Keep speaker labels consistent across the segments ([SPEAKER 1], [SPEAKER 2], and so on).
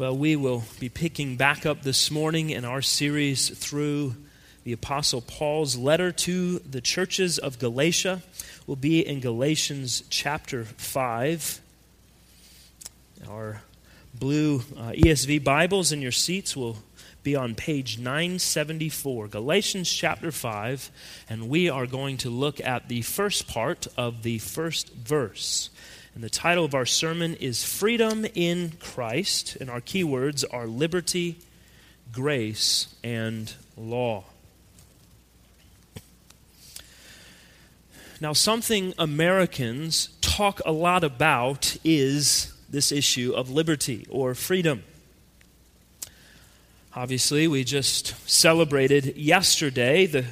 [SPEAKER 1] Well, we will be picking back up this morning in our series through the Apostle Paul's letter to the churches of Galatia. We'll be in Galatians chapter 5. Our blue uh, ESV Bibles in your seats will be on page 974, Galatians chapter 5, and we are going to look at the first part of the first verse. And the title of our sermon is Freedom in Christ. And our key words are liberty, grace, and law. Now, something Americans talk a lot about is this issue of liberty or freedom. Obviously, we just celebrated yesterday the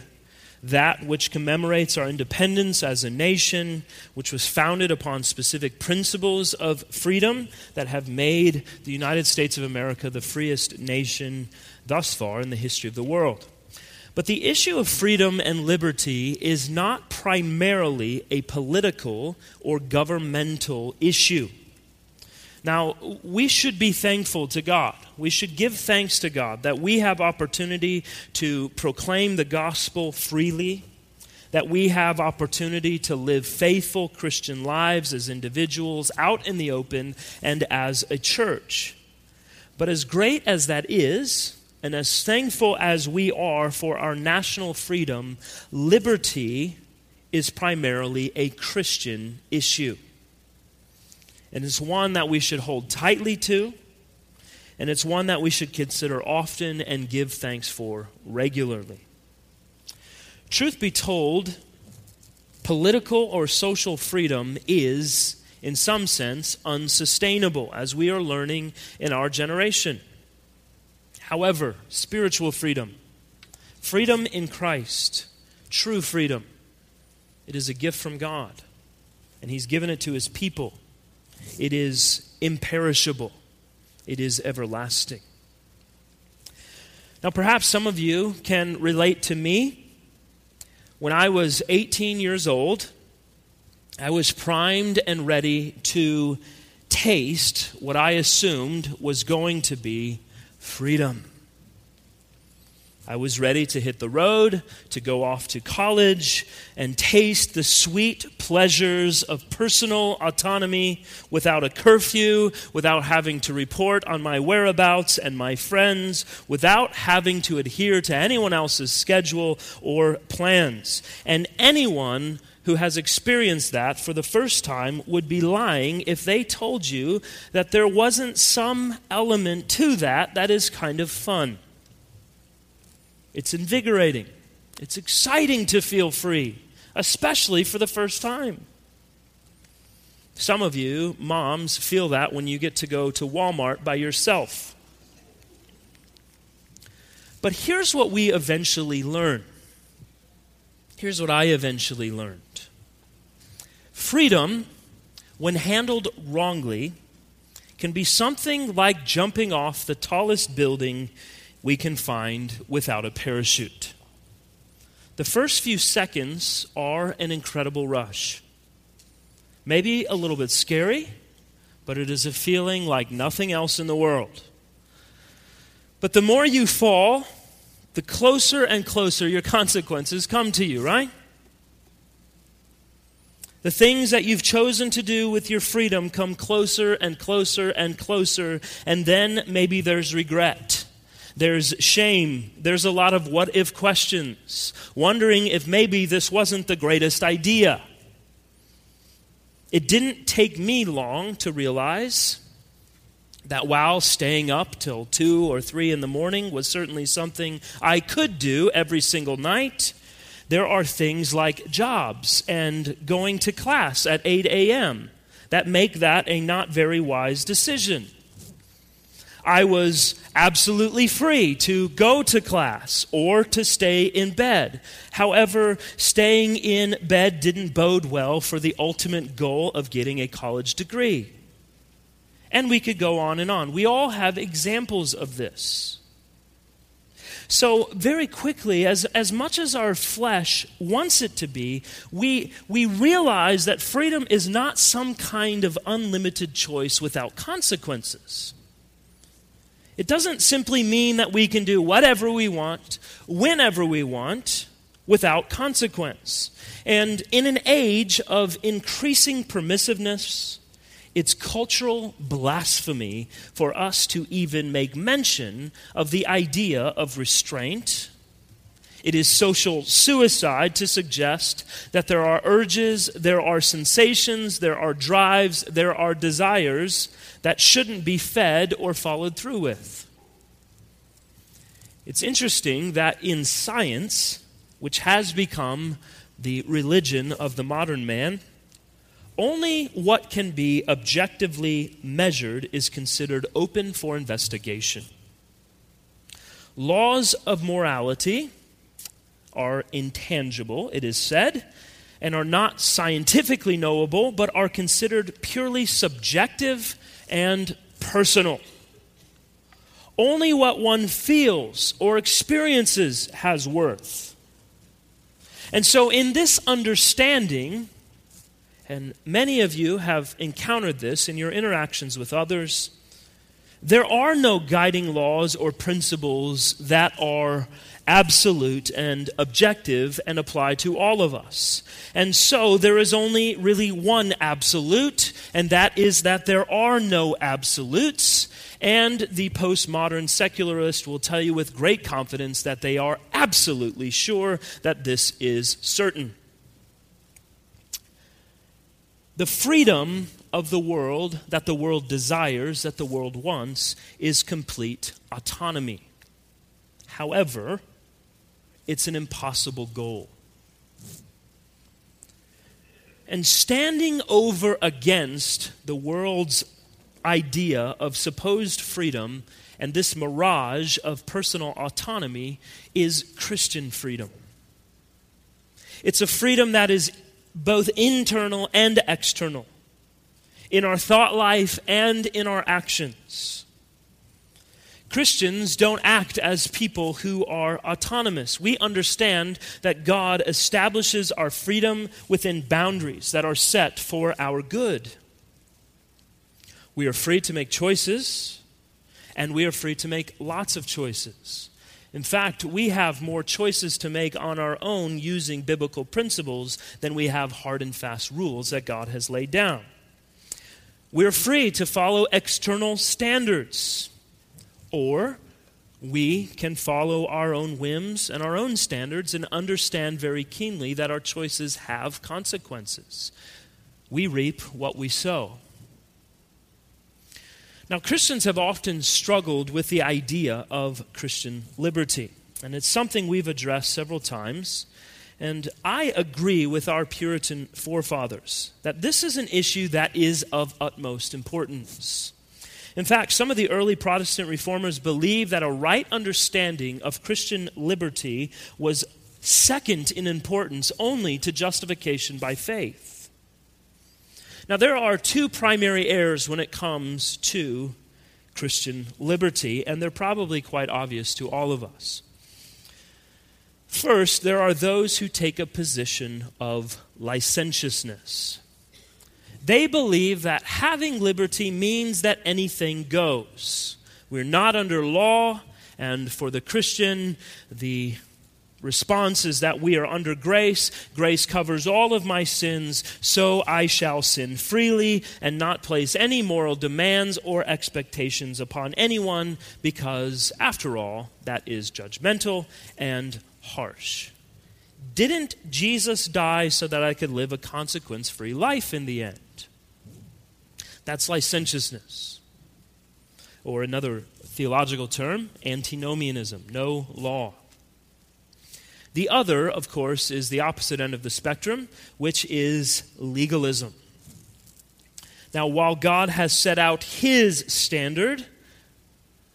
[SPEAKER 1] that which commemorates our independence as a nation, which was founded upon specific principles of freedom that have made the United States of America the freest nation thus far in the history of the world. But the issue of freedom and liberty is not primarily a political or governmental issue. Now, we should be thankful to God. We should give thanks to God that we have opportunity to proclaim the gospel freely, that we have opportunity to live faithful Christian lives as individuals out in the open and as a church. But as great as that is, and as thankful as we are for our national freedom, liberty is primarily a Christian issue. And it's one that we should hold tightly to, and it's one that we should consider often and give thanks for regularly. Truth be told, political or social freedom is, in some sense, unsustainable, as we are learning in our generation. However, spiritual freedom, freedom in Christ, true freedom, it is a gift from God, and He's given it to His people. It is imperishable, it is everlasting. Now, perhaps some of you can relate to me. When I was 18 years old, I was primed and ready to taste what I assumed was going to be freedom. I was ready to hit the road, to go off to college, and taste the sweet pleasures of personal autonomy without a curfew, without having to report on my whereabouts and my friends, without having to adhere to anyone else's schedule or plans. And anyone who has experienced that for the first time would be lying if they told you that there wasn't some element to that that is kind of fun. It's invigorating. It's exciting to feel free, especially for the first time. Some of you, moms, feel that when you get to go to Walmart by yourself. But here's what we eventually learn. Here's what I eventually learned freedom, when handled wrongly, can be something like jumping off the tallest building we can find without a parachute. The first few seconds are an incredible rush. Maybe a little bit scary, but it is a feeling like nothing else in the world. But the more you fall, the closer and closer your consequences come to you, right? The things that you've chosen to do with your freedom come closer and closer and closer, and then maybe there's regret. There's shame. There's a lot of what if questions, wondering if maybe this wasn't the greatest idea. It didn't take me long to realize that while staying up till 2 or 3 in the morning was certainly something I could do every single night, there are things like jobs and going to class at 8 a.m. that make that a not very wise decision. I was absolutely free to go to class or to stay in bed. However, staying in bed didn't bode well for the ultimate goal of getting a college degree. And we could go on and on. We all have examples of this. So, very quickly, as, as much as our flesh wants it to be, we, we realize that freedom is not some kind of unlimited choice without consequences. It doesn't simply mean that we can do whatever we want, whenever we want, without consequence. And in an age of increasing permissiveness, it's cultural blasphemy for us to even make mention of the idea of restraint. It is social suicide to suggest that there are urges, there are sensations, there are drives, there are desires that shouldn't be fed or followed through with. It's interesting that in science, which has become the religion of the modern man, only what can be objectively measured is considered open for investigation. Laws of morality are intangible, it is said, and are not scientifically knowable, but are considered purely subjective and personal. Only what one feels or experiences has worth. And so, in this understanding, and many of you have encountered this in your interactions with others, there are no guiding laws or principles that are absolute and objective and apply to all of us. And so there is only really one absolute, and that is that there are no absolutes. And the postmodern secularist will tell you with great confidence that they are absolutely sure that this is certain. The freedom of the world that the world desires, that the world wants, is complete autonomy. However, it's an impossible goal. And standing over against the world's idea of supposed freedom and this mirage of personal autonomy is Christian freedom. It's a freedom that is both internal and external, in our thought life and in our actions. Christians don't act as people who are autonomous. We understand that God establishes our freedom within boundaries that are set for our good. We are free to make choices, and we are free to make lots of choices. In fact, we have more choices to make on our own using biblical principles than we have hard and fast rules that God has laid down. We're free to follow external standards. Or we can follow our own whims and our own standards and understand very keenly that our choices have consequences. We reap what we sow. Now, Christians have often struggled with the idea of Christian liberty, and it's something we've addressed several times. And I agree with our Puritan forefathers that this is an issue that is of utmost importance. In fact, some of the early Protestant reformers believed that a right understanding of Christian liberty was second in importance only to justification by faith. Now, there are two primary errors when it comes to Christian liberty, and they're probably quite obvious to all of us. First, there are those who take a position of licentiousness. They believe that having liberty means that anything goes. We're not under law, and for the Christian, the response is that we are under grace. Grace covers all of my sins, so I shall sin freely and not place any moral demands or expectations upon anyone, because, after all, that is judgmental and harsh. Didn't Jesus die so that I could live a consequence free life in the end? That's licentiousness. Or another theological term, antinomianism, no law. The other, of course, is the opposite end of the spectrum, which is legalism. Now, while God has set out his standard,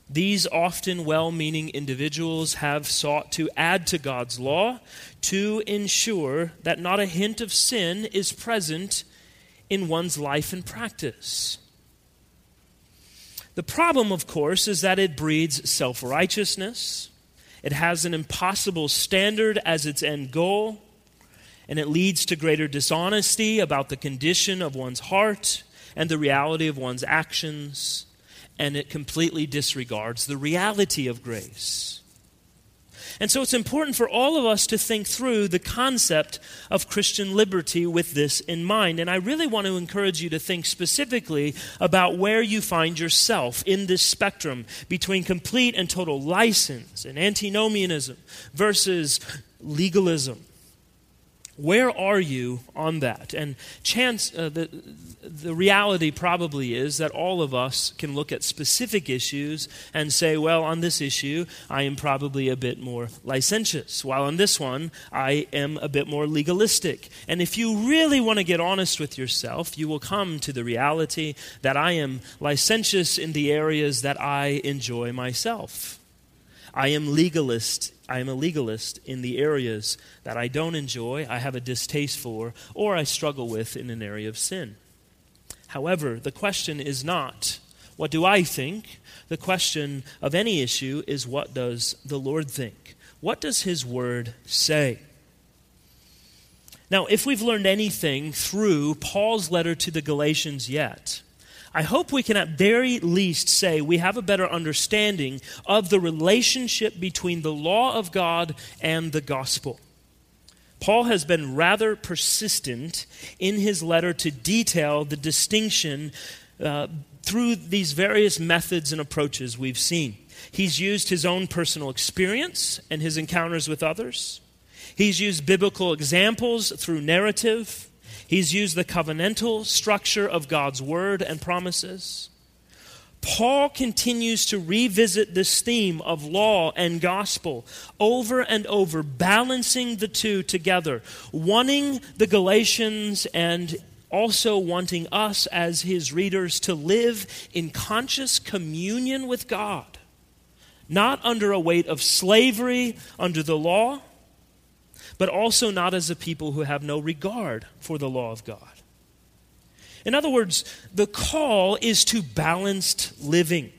[SPEAKER 1] these often well meaning individuals have sought to add to God's law to ensure that not a hint of sin is present in one's life and practice. The problem, of course, is that it breeds self righteousness. It has an impossible standard as its end goal, and it leads to greater dishonesty about the condition of one's heart and the reality of one's actions. And it completely disregards the reality of grace. And so it's important for all of us to think through the concept of Christian liberty with this in mind. And I really want to encourage you to think specifically about where you find yourself in this spectrum between complete and total license and antinomianism versus legalism. Where are you on that? And chance, uh, the, the reality probably is that all of us can look at specific issues and say, well, on this issue, I am probably a bit more licentious, while on this one, I am a bit more legalistic. And if you really want to get honest with yourself, you will come to the reality that I am licentious in the areas that I enjoy myself. I am legalist. I am a legalist in the areas that I don't enjoy, I have a distaste for, or I struggle with in an area of sin. However, the question is not, what do I think? The question of any issue is, what does the Lord think? What does His Word say? Now, if we've learned anything through Paul's letter to the Galatians yet, I hope we can at very least say we have a better understanding of the relationship between the law of God and the gospel. Paul has been rather persistent in his letter to detail the distinction uh, through these various methods and approaches we've seen. He's used his own personal experience and his encounters with others. He's used biblical examples through narrative. He's used the covenantal structure of God's word and promises. Paul continues to revisit this theme of law and gospel over and over, balancing the two together, wanting the Galatians and also wanting us as his readers to live in conscious communion with God, not under a weight of slavery under the law but also not as a people who have no regard for the law of God. In other words, the call is to balanced living,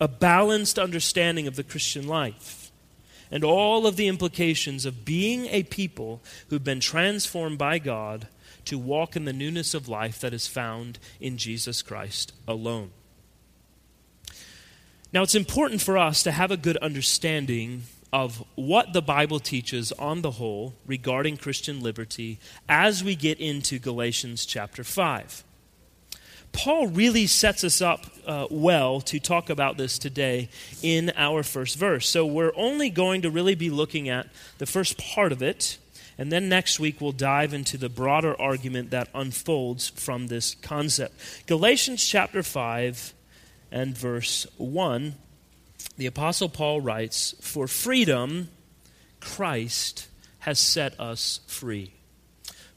[SPEAKER 1] a balanced understanding of the Christian life, and all of the implications of being a people who've been transformed by God to walk in the newness of life that is found in Jesus Christ alone. Now, it's important for us to have a good understanding of what the Bible teaches on the whole regarding Christian liberty as we get into Galatians chapter 5. Paul really sets us up uh, well to talk about this today in our first verse. So we're only going to really be looking at the first part of it, and then next week we'll dive into the broader argument that unfolds from this concept. Galatians chapter 5 and verse 1 the Apostle Paul writes, For freedom, Christ has set us free.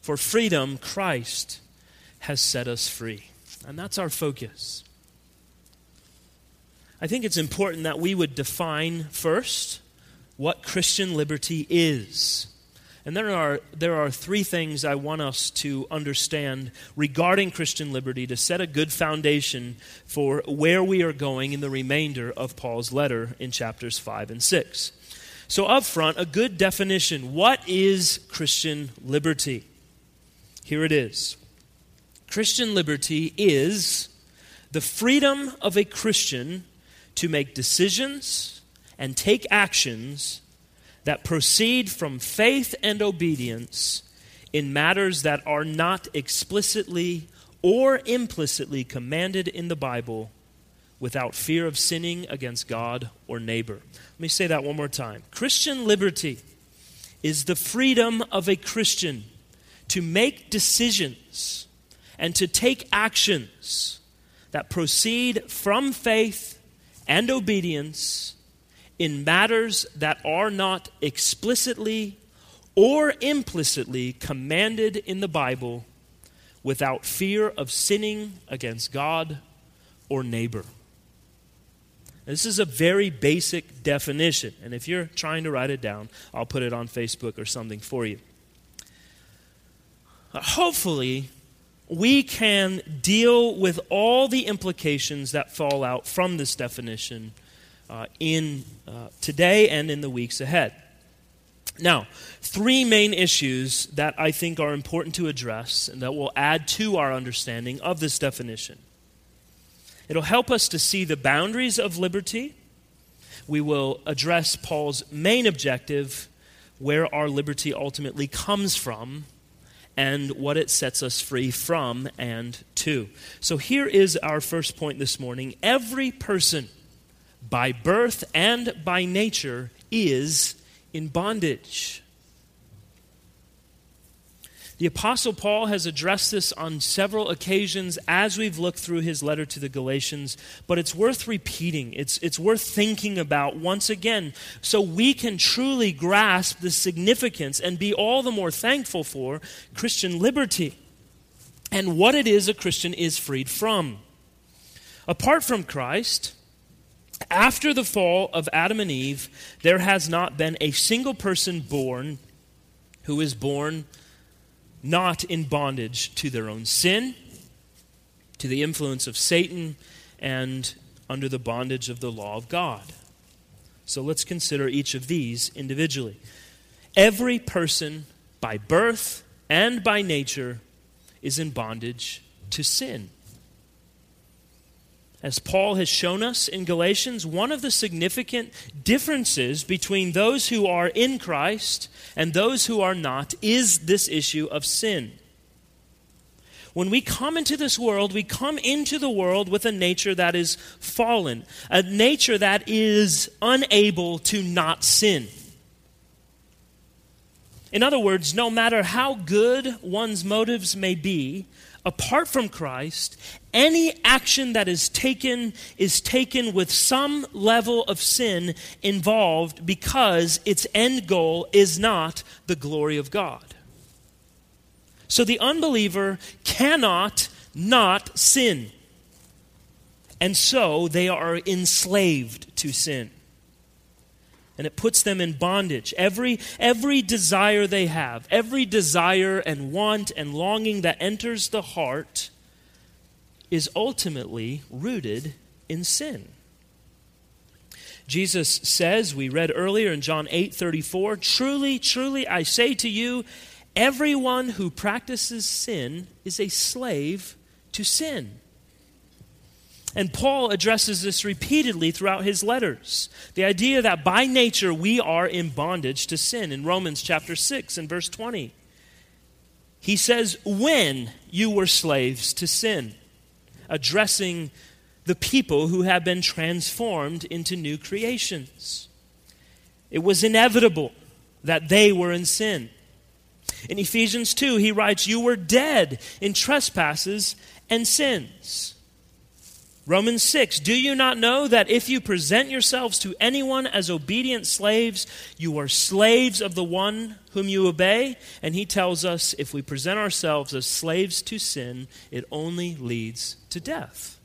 [SPEAKER 1] For freedom, Christ has set us free. And that's our focus. I think it's important that we would define first what Christian liberty is. And there are, there are three things I want us to understand regarding Christian liberty to set a good foundation for where we are going in the remainder of Paul's letter in chapters 5 and 6. So, up front, a good definition. What is Christian liberty? Here it is Christian liberty is the freedom of a Christian to make decisions and take actions that proceed from faith and obedience in matters that are not explicitly or implicitly commanded in the Bible without fear of sinning against God or neighbor. Let me say that one more time. Christian liberty is the freedom of a Christian to make decisions and to take actions that proceed from faith and obedience in matters that are not explicitly or implicitly commanded in the Bible without fear of sinning against God or neighbor. This is a very basic definition, and if you're trying to write it down, I'll put it on Facebook or something for you. Uh, hopefully, we can deal with all the implications that fall out from this definition uh, in uh, today and in the weeks ahead. Now, three main issues that I think are important to address and that will add to our understanding of this definition. It'll help us to see the boundaries of liberty. We will address Paul's main objective, where our liberty ultimately comes from, and what it sets us free from and to. So here is our first point this morning. Every person, by birth and by nature, is in bondage. The Apostle Paul has addressed this on several occasions as we've looked through his letter to the Galatians, but it's worth repeating. It's, it's worth thinking about once again so we can truly grasp the significance and be all the more thankful for Christian liberty and what it is a Christian is freed from. Apart from Christ, after the fall of Adam and Eve, there has not been a single person born who is born not in bondage to their own sin, to the influence of Satan, and under the bondage of the law of God. So let's consider each of these individually. Every person, by birth and by nature, is in bondage to sin. As Paul has shown us in Galatians, one of the significant differences between those who are in Christ and those who are not is this issue of sin. When we come into this world, we come into the world with a nature that is fallen, a nature that is unable to not sin. In other words, no matter how good one's motives may be, apart from Christ, any action that is taken is taken with some level of sin involved because its end goal is not the glory of God. So the unbeliever cannot not sin. And so they are enslaved to sin and it puts them in bondage. Every, every desire they have, every desire and want and longing that enters the heart is ultimately rooted in sin. Jesus says, we read earlier in John 8 34, Truly, truly, I say to you, everyone who practices sin is a slave to sin. And Paul addresses this repeatedly throughout his letters. The idea that by nature we are in bondage to sin in Romans chapter 6 and verse 20. He says, When you were slaves to sin, addressing the people who have been transformed into new creations. It was inevitable that they were in sin. In Ephesians 2, he writes, You were dead in trespasses and sins Romans 6 Do you not know that if you present yourselves to anyone as obedient slaves, you are slaves of the one whom you obey? And he tells us if we present ourselves as slaves to sin, it only leads to death.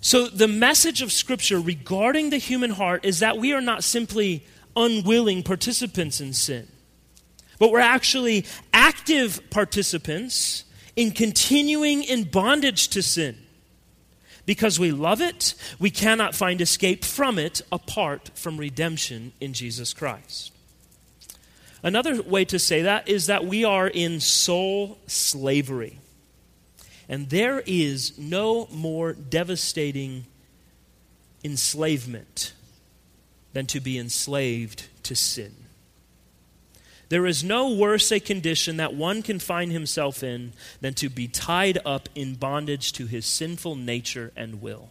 [SPEAKER 1] So, the message of Scripture regarding the human heart is that we are not simply unwilling participants in sin, but we're actually active participants in continuing in bondage to sin. Because we love it, we cannot find escape from it apart from redemption in Jesus Christ. Another way to say that is that we are in soul slavery. And there is no more devastating enslavement than to be enslaved to sin. There is no worse a condition that one can find himself in than to be tied up in bondage to his sinful nature and will.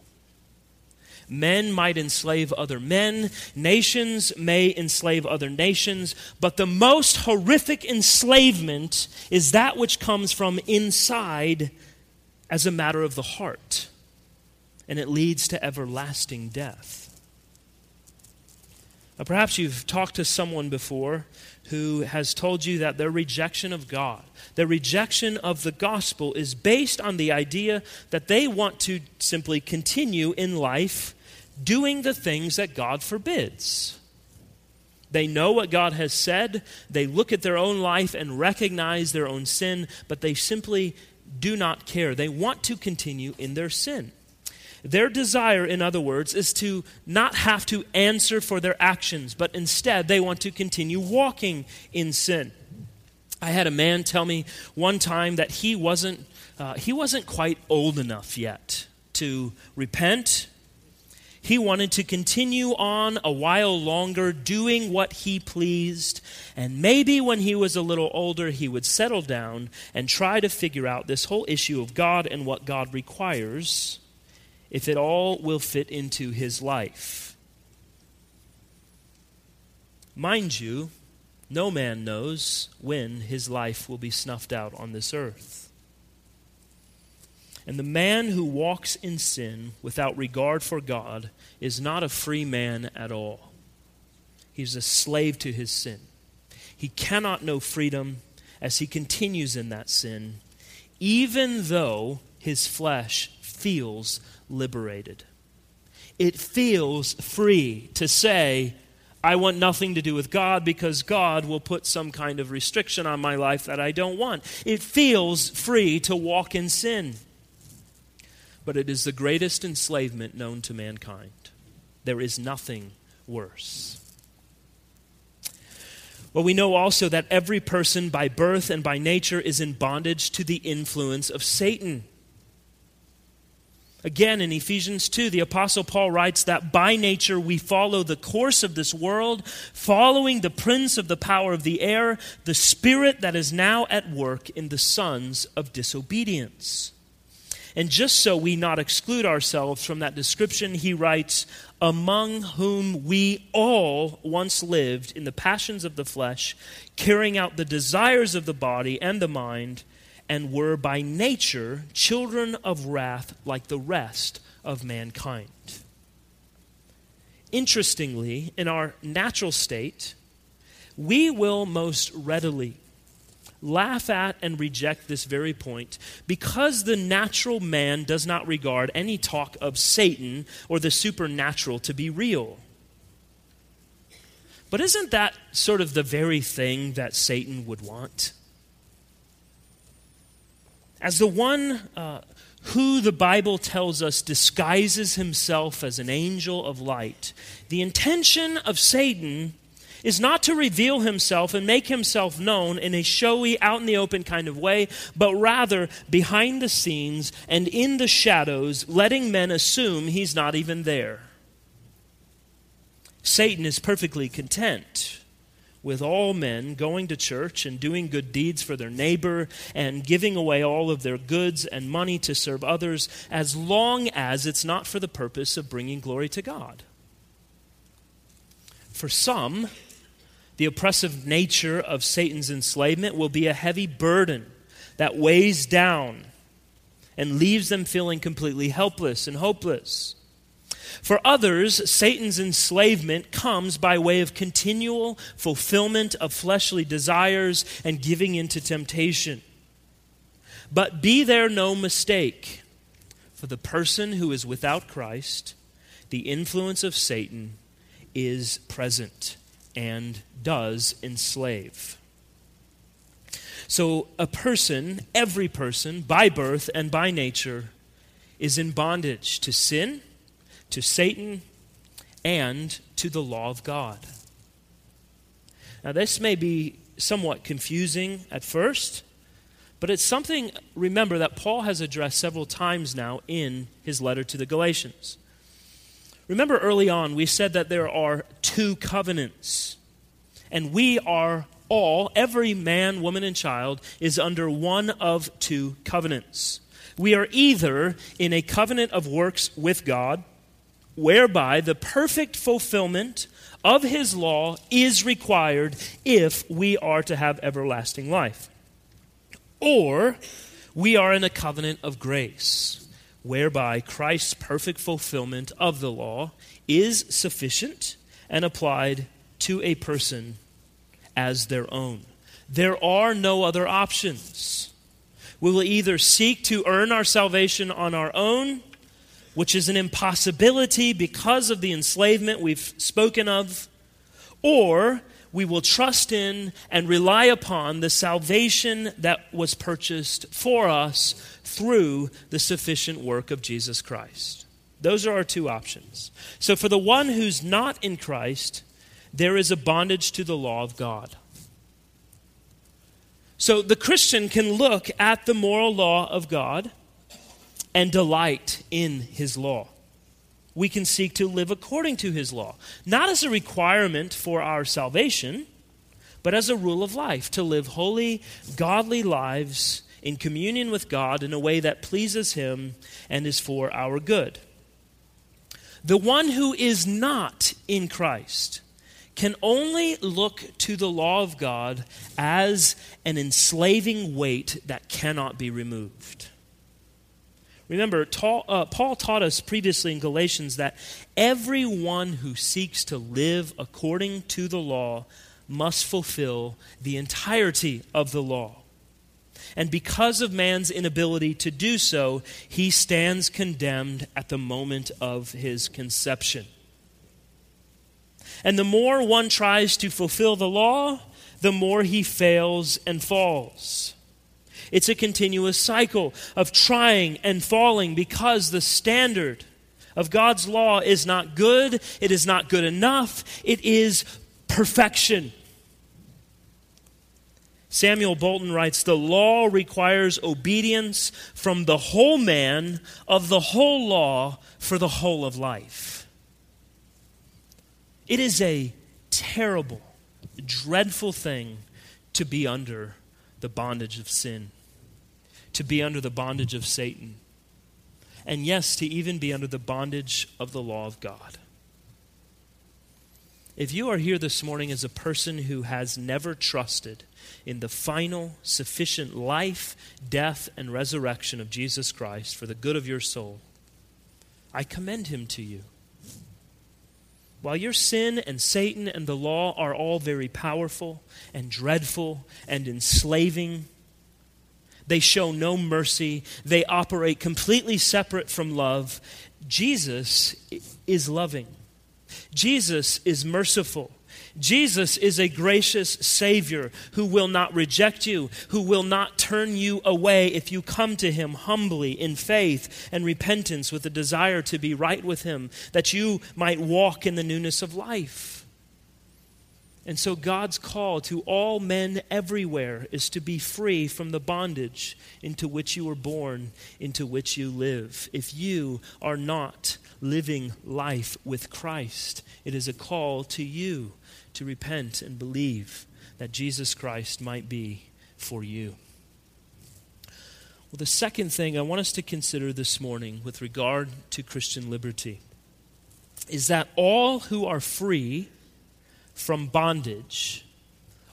[SPEAKER 1] Men might enslave other men, nations may enslave other nations, but the most horrific enslavement is that which comes from inside as a matter of the heart, and it leads to everlasting death. Now, perhaps you've talked to someone before who has told you that their rejection of God, their rejection of the gospel, is based on the idea that they want to simply continue in life doing the things that God forbids. They know what God has said, they look at their own life and recognize their own sin, but they simply do not care. They want to continue in their sin. Their desire, in other words, is to not have to answer for their actions, but instead they want to continue walking in sin. I had a man tell me one time that he wasn't, uh, he wasn't quite old enough yet to repent. He wanted to continue on a while longer doing what he pleased. And maybe when he was a little older, he would settle down and try to figure out this whole issue of God and what God requires, if it all will fit into his life. Mind you, no man knows when his life will be snuffed out on this earth. And the man who walks in sin without regard for God is not a free man at all. He's a slave to his sin. He cannot know freedom as he continues in that sin, even though his flesh feels liberated. It feels free to say, I want nothing to do with God because God will put some kind of restriction on my life that I don't want. It feels free to walk in sin but it is the greatest enslavement known to mankind. There is nothing worse. Well, we know also that every person by birth and by nature is in bondage to the influence of Satan. Again, in Ephesians 2, the Apostle Paul writes that by nature we follow the course of this world, following the prince of the power of the air, the spirit that is now at work in the sons of disobedience. And just so we not exclude ourselves from that description, he writes, Among whom we all once lived in the passions of the flesh, carrying out the desires of the body and the mind, and were by nature children of wrath like the rest of mankind. Interestingly, in our natural state, we will most readily laugh at and reject this very point because the natural man does not regard any talk of Satan or the supernatural to be real. But isn't that sort of the very thing that Satan would want? As the one uh, who the Bible tells us disguises himself as an angel of light, the intention of Satan is not to reveal himself and make himself known in a showy, out in the open kind of way, but rather behind the scenes and in the shadows, letting men assume he's not even there. Satan is perfectly content with all men going to church and doing good deeds for their neighbor and giving away all of their goods and money to serve others as long as it's not for the purpose of bringing glory to God. For some, the oppressive nature of Satan's enslavement will be a heavy burden that weighs down and leaves them feeling completely helpless and hopeless. For others, Satan's enslavement comes by way of continual fulfillment of fleshly desires and giving into temptation. But be there no mistake. For the person who is without Christ, the influence of Satan is present and does enslave. So, a person, every person, by birth and by nature, is in bondage to sin, to Satan, and to the law of God. Now, this may be somewhat confusing at first, but it's something, remember, that Paul has addressed several times now in his letter to the Galatians. Remember early on, we said that there are two covenants, and we are all, every man, woman, and child, is under one of two covenants. We are either in a covenant of works with God, whereby the perfect fulfillment of His law is required if we are to have everlasting life. Or we are in a covenant of grace whereby Christ's perfect fulfillment of the law is sufficient and applied to a person as their own. There are no other options. We will either seek to earn our salvation on our own, which is an impossibility because of the enslavement we've spoken of, or we will trust in and rely upon the salvation that was purchased for us through the sufficient work of Jesus Christ. Those are our two options. So, for the one who's not in Christ, there is a bondage to the law of God. So, the Christian can look at the moral law of God and delight in his law. We can seek to live according to his law, not as a requirement for our salvation, but as a rule of life, to live holy, godly lives in communion with God in a way that pleases him and is for our good. The one who is not in Christ can only look to the law of God as an enslaving weight that cannot be removed. Remember, uh, Paul taught us previously in Galatians that everyone who seeks to live according to the law must fulfill the entirety of the law. And because of man's inability to do so, he stands condemned at the moment of his conception. And the more one tries to fulfill the law, the more he fails and falls. It's a continuous cycle of trying and falling because the standard of God's law is not good, it is not good enough, it is perfection. Samuel Bolton writes The law requires obedience from the whole man of the whole law for the whole of life. It is a terrible, dreadful thing to be under the bondage of sin, to be under the bondage of Satan, and yes, to even be under the bondage of the law of God. If you are here this morning as a person who has never trusted in the final, sufficient life, death, and resurrection of Jesus Christ for the good of your soul, I commend him to you. While your sin and Satan and the law are all very powerful and dreadful and enslaving, they show no mercy. They operate completely separate from love. Jesus is loving. Jesus is merciful. Jesus is a gracious Savior who will not reject you, who will not turn you away if you come to Him humbly in faith and repentance with a desire to be right with Him, that you might walk in the newness of life. And so, God's call to all men everywhere is to be free from the bondage into which you were born, into which you live. If you are not living life with Christ, it is a call to you to repent and believe that Jesus Christ might be for you. Well, the second thing I want us to consider this morning with regard to Christian liberty is that all who are free from bondage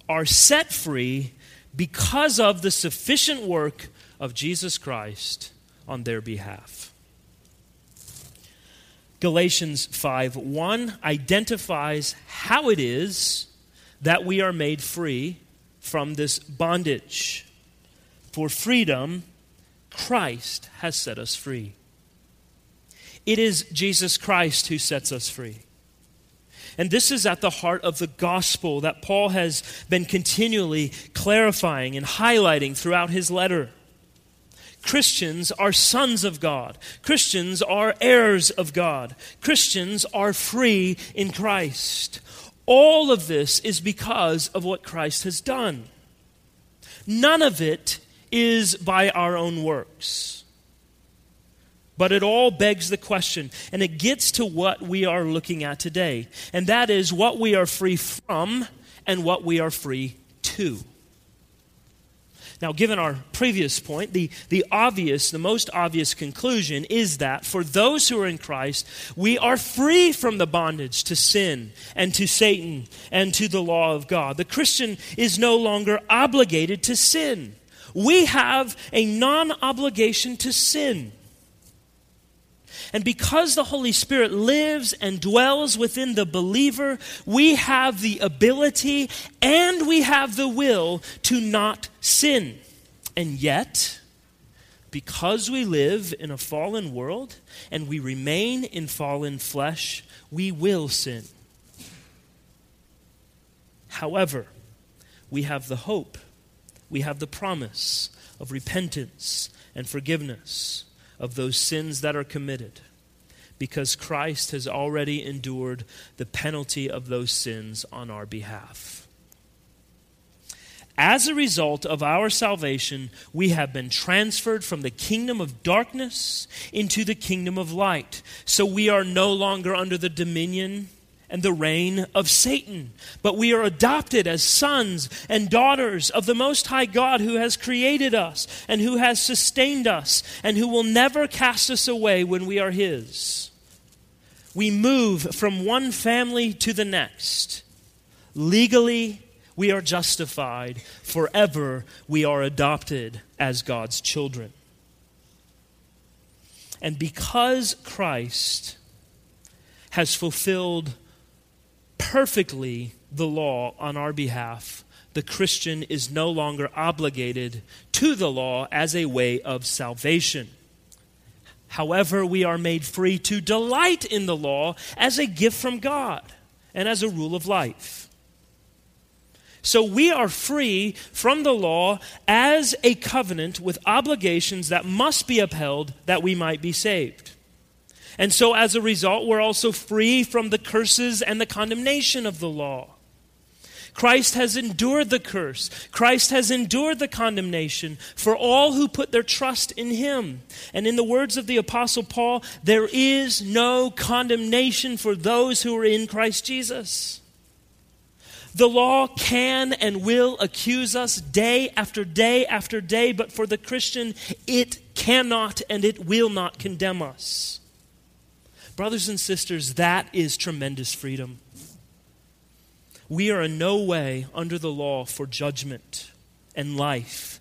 [SPEAKER 1] are set free because of the sufficient work of Jesus Christ on their behalf. Galatians 5 1 identifies how it is that we are made free from this bondage. For freedom, Christ has set us free. It is Jesus Christ who sets us free. And this is at the heart of the gospel that Paul has been continually clarifying and highlighting throughout his letter. Christians are sons of God. Christians are heirs of God. Christians are free in Christ. All of this is because of what Christ has done. None of it is by our own works. But it all begs the question, and it gets to what we are looking at today, and that is what we are free from and what we are free to. Now, given our previous point, the, the obvious, the most obvious conclusion is that for those who are in Christ, we are free from the bondage to sin and to Satan and to the law of God. The Christian is no longer obligated to sin. We have a non obligation to sin. And because the Holy Spirit lives and dwells within the believer, we have the ability and we have the will to not sin. And yet, because we live in a fallen world and we remain in fallen flesh, we will sin. However, we have the hope, we have the promise of repentance and forgiveness of those sins that are committed because Christ has already endured the penalty of those sins on our behalf. As a result of our salvation, we have been transferred from the kingdom of darkness into the kingdom of light. So we are no longer under the dominion and the reign of Satan, but we are adopted as sons and daughters of the Most High God who has created us and who has sustained us and who will never cast us away when we are His. We move from one family to the next, legally we are justified. Forever, we are adopted as God's children. And because Christ has fulfilled perfectly the law on our behalf, the Christian is no longer obligated to the law as a way of salvation. However, we are made free to delight in the law as a gift from God and as a rule of life. So we are free from the law as a covenant with obligations that must be upheld that we might be saved. And so as a result, we're also free from the curses and the condemnation of the law. Christ has endured the curse. Christ has endured the condemnation for all who put their trust in him. And in the words of the Apostle Paul, there is no condemnation for those who are in Christ Jesus. The law can and will accuse us day after day after day, but for the Christian, it cannot and it will not condemn us. Brothers and sisters, that is tremendous freedom. We are in no way under the law for judgment and life,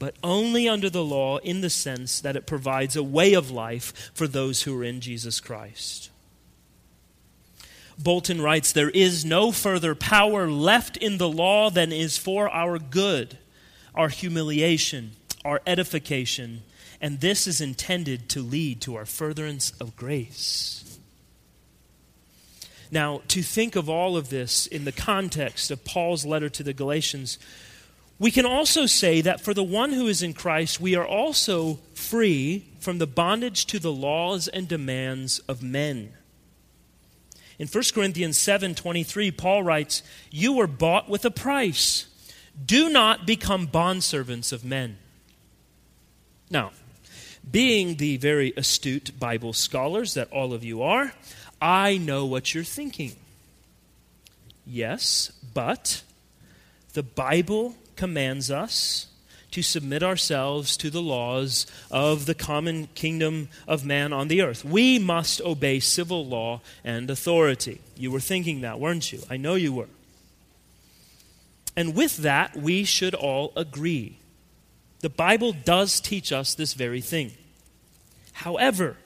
[SPEAKER 1] but only under the law in the sense that it provides a way of life for those who are in Jesus Christ. Bolton writes There is no further power left in the law than is for our good, our humiliation, our edification, and this is intended to lead to our furtherance of grace. Now, to think of all of this in the context of Paul's letter to the Galatians, we can also say that for the one who is in Christ, we are also free from the bondage to the laws and demands of men. In 1 Corinthians 7:23, Paul writes, "You were bought with a price. Do not become bondservants of men." Now, being the very astute Bible scholars that all of you are, I know what you're thinking. Yes, but the Bible commands us to submit ourselves to the laws of the common kingdom of man on the earth. We must obey civil law and authority. You were thinking that, weren't you? I know you were. And with that, we should all agree. The Bible does teach us this very thing. However,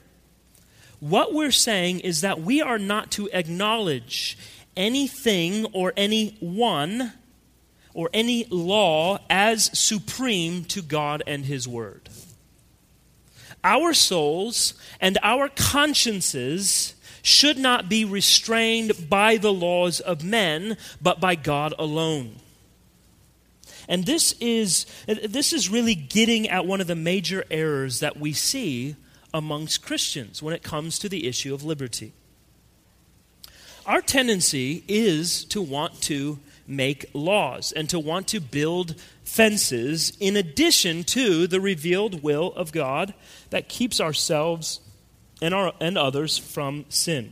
[SPEAKER 1] what we're saying is that we are not to acknowledge anything or anyone or any law as supreme to God and His Word. Our souls and our consciences should not be restrained by the laws of men, but by God alone. And this is, this is really getting at one of the major errors that we see amongst Christians when it comes to the issue of liberty. Our tendency is to want to make laws and to want to build fences in addition to the revealed will of God that keeps ourselves and, our, and others from sin.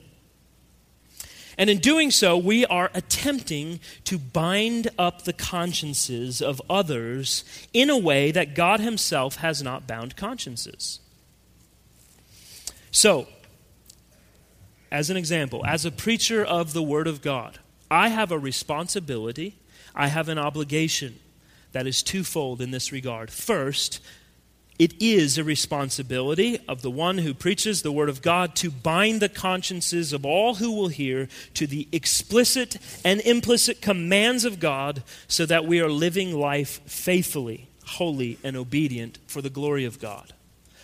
[SPEAKER 1] And in doing so, we are attempting to bind up the consciences of others in a way that God Himself has not bound consciences. So, as an example, as a preacher of the Word of God, I have a responsibility, I have an obligation that is twofold in this regard. First, it is a responsibility of the one who preaches the Word of God to bind the consciences of all who will hear to the explicit and implicit commands of God so that we are living life faithfully, holy, and obedient for the glory of God.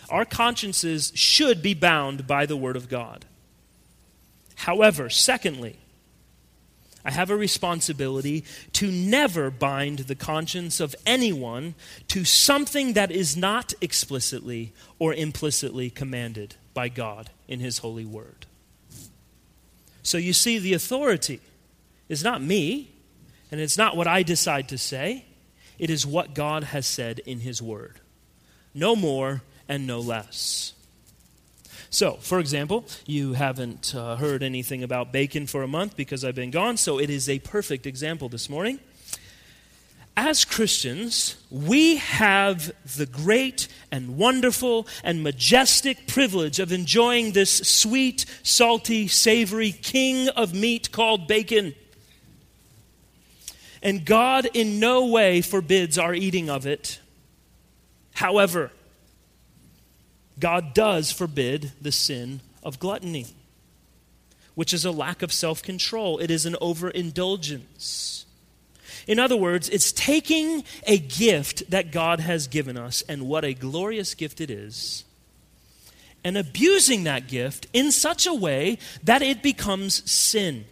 [SPEAKER 1] Our consciences should be bound by the Word of God. However, secondly, I have a responsibility to never bind the conscience of anyone to something that is not explicitly or implicitly commanded by God in His holy word. So you see, the authority is not me, and it's not what I decide to say. It is what God has said in His Word. No more and no less. So, for example, you haven't uh, heard anything about bacon for a month because I've been gone, so it is a perfect example this morning. As Christians, we have the great and wonderful and majestic privilege of enjoying this sweet, salty, savory king of meat called bacon. And God in no way forbids our eating of it. However, God does forbid the sin of gluttony, which is a lack of self control, it is an overindulgence. In other words, it's taking a gift that God has given us, and what a glorious gift it is, and abusing that gift in such a way that it becomes sin.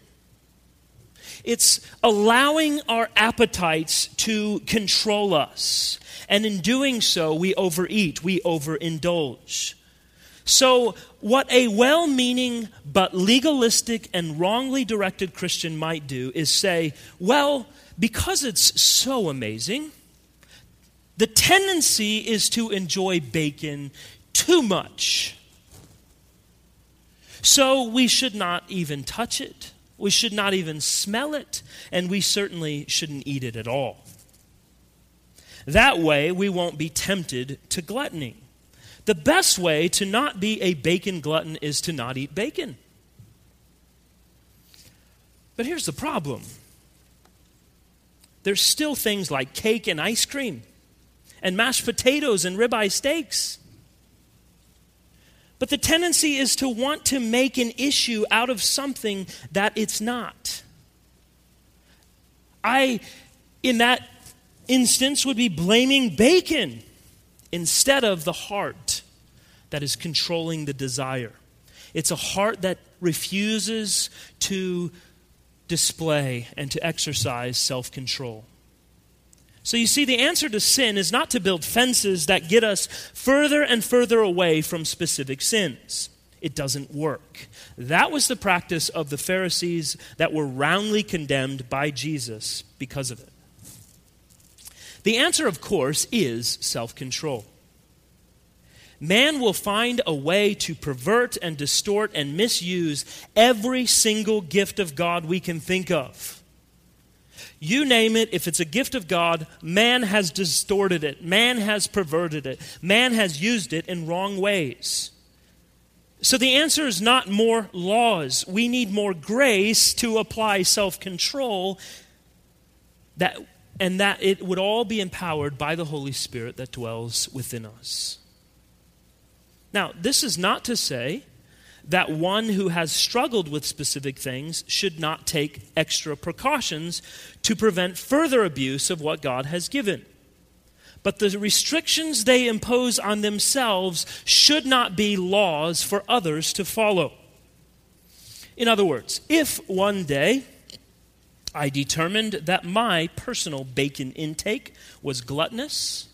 [SPEAKER 1] It's allowing our appetites to control us and in doing so, we overeat, we overindulge. So, what a well meaning but legalistic and wrongly directed Christian might do is say, well, because it's so amazing, the tendency is to enjoy bacon too much. So, we should not even touch it. We should not even smell it. And we certainly shouldn't eat it at all. That way, we won't be tempted to gluttony. The best way to not be a bacon glutton is to not eat bacon. But here's the problem there's still things like cake and ice cream, and mashed potatoes and ribeye steaks. But the tendency is to want to make an issue out of something that it's not. I, in that instance would be blaming bacon instead of the heart that is controlling the desire. It's a heart that refuses to display and to exercise self control. So you see, the answer to sin is not to build fences that get us further and further away from specific sins. It doesn't work. That was the practice of the Pharisees that were roundly condemned by Jesus because of it. The answer, of course, is self control. Man will find a way to pervert and distort and misuse every single gift of God we can think of. You name it, if it's a gift of God, man has distorted it, man has perverted it, man has used it in wrong ways. So the answer is not more laws. We need more grace to apply self control that and that it would all be empowered by the Holy Spirit that dwells within us. Now, this is not to say that one who has struggled with specific things should not take extra precautions to prevent further abuse of what God has given. But the restrictions they impose on themselves should not be laws for others to follow. In other words, if one day I determined that my personal bacon intake was gluttonous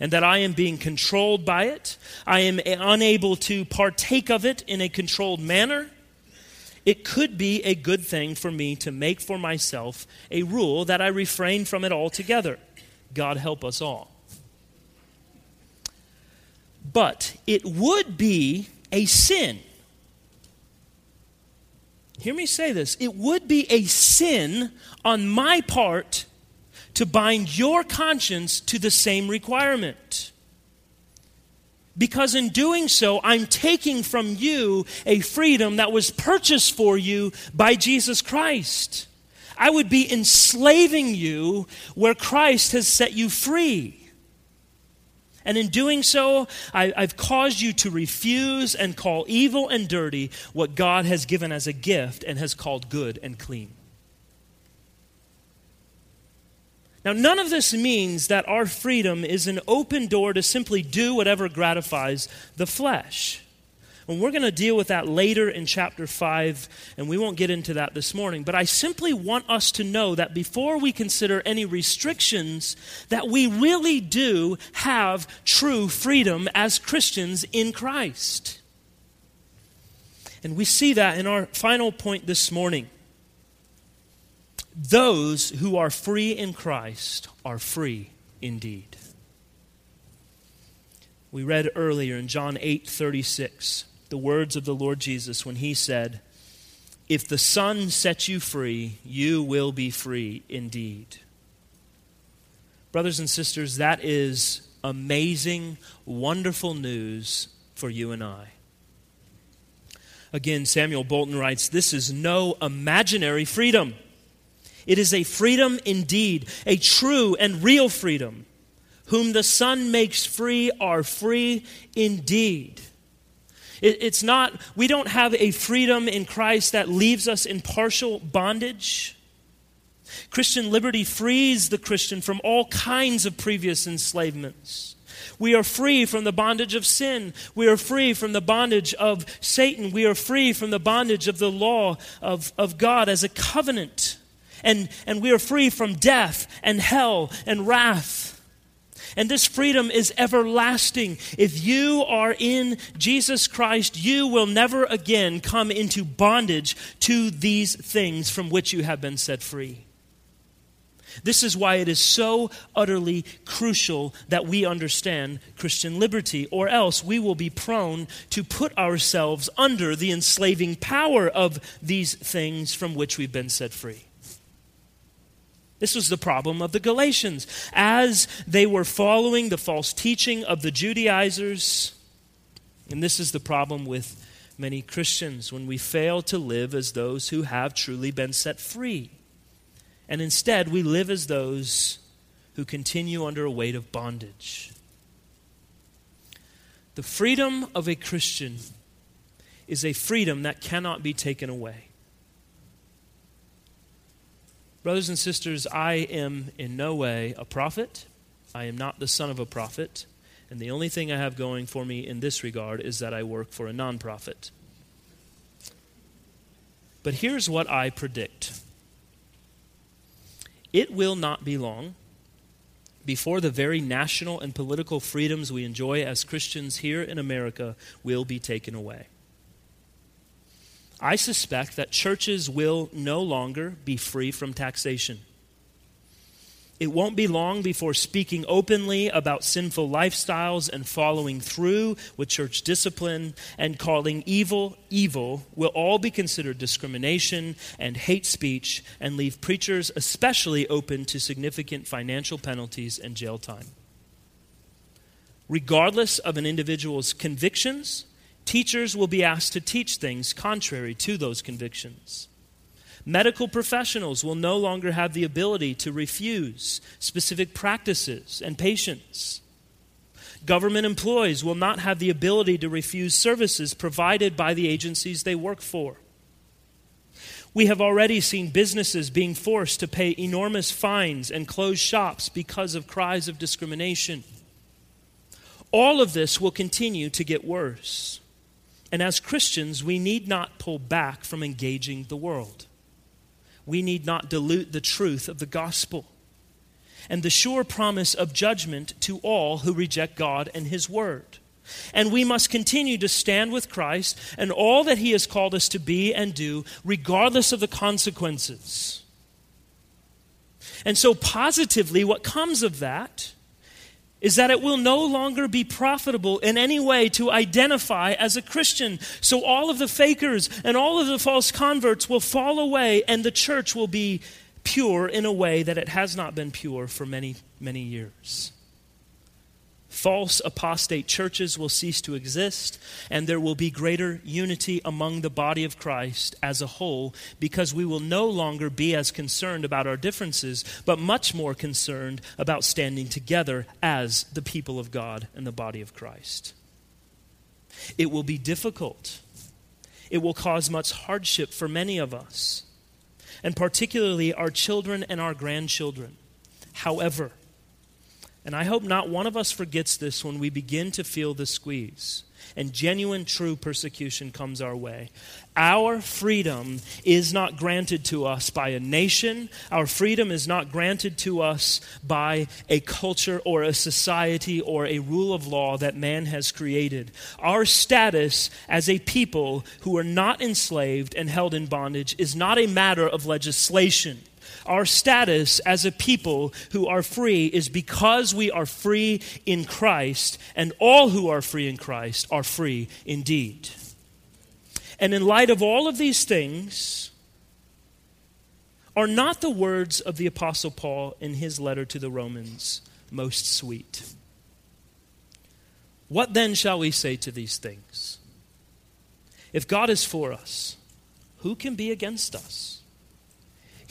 [SPEAKER 1] and that I am being controlled by it. I am unable to partake of it in a controlled manner. It could be a good thing for me to make for myself a rule that I refrain from it altogether. God help us all. But it would be a sin Hear me say this. It would be a sin on my part to bind your conscience to the same requirement. Because in doing so, I'm taking from you a freedom that was purchased for you by Jesus Christ. I would be enslaving you where Christ has set you free. And in doing so, I, have caused you to refuse and call evil and dirty what God has given as a gift and has called good and clean. Now, none of this means that our freedom is an open door to simply do whatever gratifies the flesh. And we're going to deal with that later in chapter 5, and we won't get into that this morning. But I simply want us to know that before we consider any restrictions, that we really do have true freedom as Christians in Christ. And we see that in our final point this morning. Those who are free in Christ are free indeed. We read earlier in John 8 36 the words of the Lord Jesus when he said, If the Son sets you free, you will be free indeed. Brothers and sisters, that is amazing, wonderful news for you and I. Again, Samuel Bolton writes This is no imaginary freedom. It is a freedom indeed, a true and real freedom. Whom the Son makes free are free indeed. It, it's not, we don't have a freedom in Christ that leaves us in partial bondage. Christian liberty frees the Christian from all kinds of previous enslavements. We are free from the bondage of sin. We are free from the bondage of Satan. We are free from the bondage of the law of, of God as a covenant. And, and we are free from death and hell and wrath. And this freedom is everlasting. If you are in Jesus Christ, you will never again come into bondage to these things from which you have been set free. This is why it is so utterly crucial that we understand Christian liberty, or else we will be prone to put ourselves under the enslaving power of these things from which we've been set free. This was the problem of the Galatians. As they were following the false teaching of the Judaizers, and this is the problem with many Christians when we fail to live as those who have truly been set free. And instead, we live as those who continue under a weight of bondage. The freedom of a Christian is a freedom that cannot be taken away. Brothers and sisters, I am in no way a prophet. I am not the son of a prophet. And the only thing I have going for me in this regard is that I work for a nonprofit. But here's what I predict it will not be long before the very national and political freedoms we enjoy as Christians here in America will be taken away. I suspect that churches will no longer be free from taxation. It won't be long before speaking openly about sinful lifestyles and following through with church discipline and calling evil evil will all be considered discrimination and hate speech and leave preachers especially open to significant financial penalties and jail time. Regardless of an individual's convictions, Teachers will be asked to teach things contrary to those convictions. Medical professionals will no longer have the ability to refuse specific practices and patients. Government employees will not have the ability to refuse services provided by the agencies they work for. We have already seen businesses being forced to pay enormous fines and close shops because of cries of discrimination. All of this will continue to get worse. And as Christians, we need not pull back from engaging the world. We need not dilute the truth of the gospel and the sure promise of judgment to all who reject God and His word. And we must continue to stand with Christ and all that He has called us to be and do, regardless of the consequences. And so, positively, what comes of that is that it will no longer be profitable in any way to identify as a Christian. So all of the fakers and all of the false converts will fall away, and the church will be pure in a way that it has not been pure for many, many years. False apostate churches will cease to exist, and there will be greater unity among the body of Christ as a whole because we will no longer be as concerned about our differences, but much more concerned about standing together as the people of God and the body of Christ. It will be difficult, it will cause much hardship for many of us, and particularly our children and our grandchildren. However, and I hope not one of us forgets this when we begin to feel the squeeze and genuine, true persecution comes our way. Our freedom is not granted to us by a nation. Our freedom is not granted to us by a culture or a society or a rule of law that man has created. Our status as a people who are not enslaved and held in bondage is not a matter of legislation. Our status as a people who are free is because we are free in Christ, and all who are free in Christ are free indeed. And in light of all of these things, are not the words of the Apostle Paul in his letter to the Romans most sweet? What then shall we say to these things? If God is for us, who can be against us?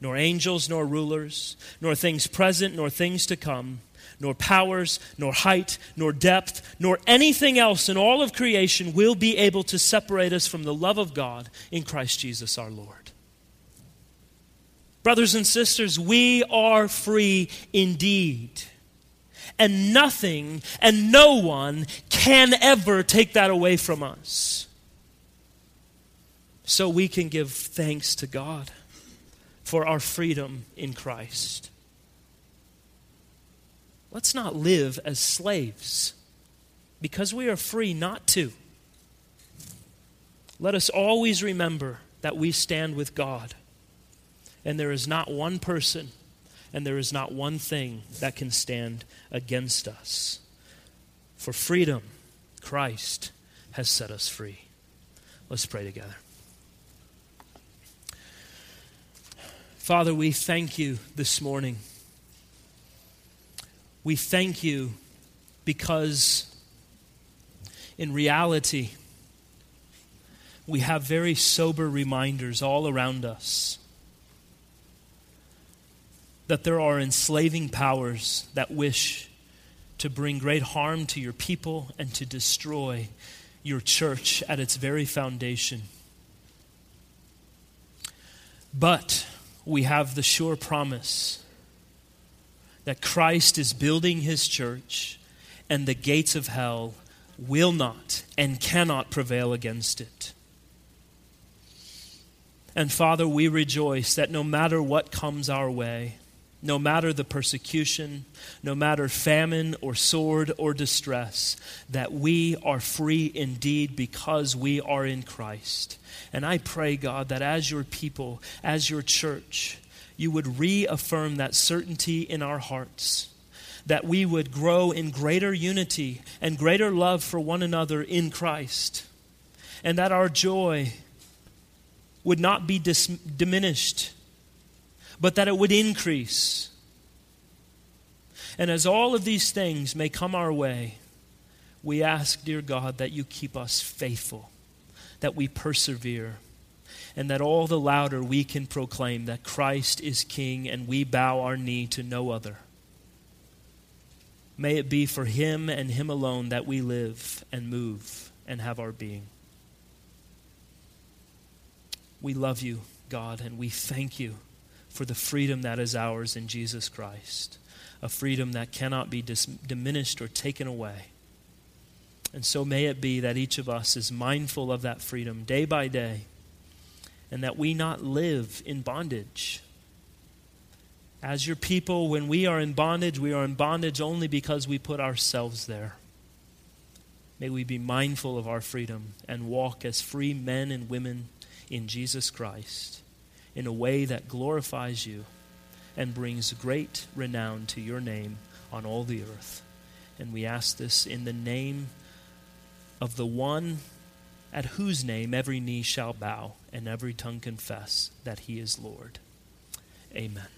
[SPEAKER 1] nor angels nor rulers, nor things present nor things to come, nor powers, nor height, nor depth, nor anything else in all of creation will be able to separate us from the love of God in Christ Jesus our Lord. Brothers and sisters, we are free indeed. And nothing and no one can ever take that away from us. So we can give thanks to God for our freedom in Christ. Let's not live as slaves because we are free not to. Let us always remember that we stand with God, and there is not one person and there is not one thing that can stand against us. For freedom, Christ has set us free. Let's pray together. Father, we thank you this morning. We thank you because in reality, we have very sober reminders all around us that there are enslaving powers that wish to bring great harm to your people and to destroy your church at its very foundation. But we have the sure promise that Christ is building his church and the gates of hell will not and cannot prevail against it. And Father, we rejoice that no matter what comes our way, no matter the persecution, no matter famine or sword or distress, that we are free indeed because we are in Christ. And I pray, God, that as your people, as your church, you would reaffirm that certainty in our hearts, that we would grow in greater unity and greater love for one another in Christ, and that our joy would not be dis- diminished but that it would increase. And as all of these things may come our way, we ask, dear God, that you keep us faithful, that we persevere, and that all the louder we can proclaim that Christ is King and we bow our knee to no other. May it be for Him and Him alone that we live and move and have our being. We love you, God, and we thank you for the freedom that is ours in Jesus Christ, a freedom that cannot be dis- diminished or taken away. And so may it be that each of us is mindful of that freedom day by day, and that we not live in bondage. As your people, when we are in bondage, we are in bondage only because we put ourselves there. May we be mindful of our freedom and walk as free men and women in Jesus Christ in a way that glorifies you and brings great renown to your name on all the earth. And we ask this in the name of the one at whose name every knee shall bow and every tongue confess that he is Lord. Amen.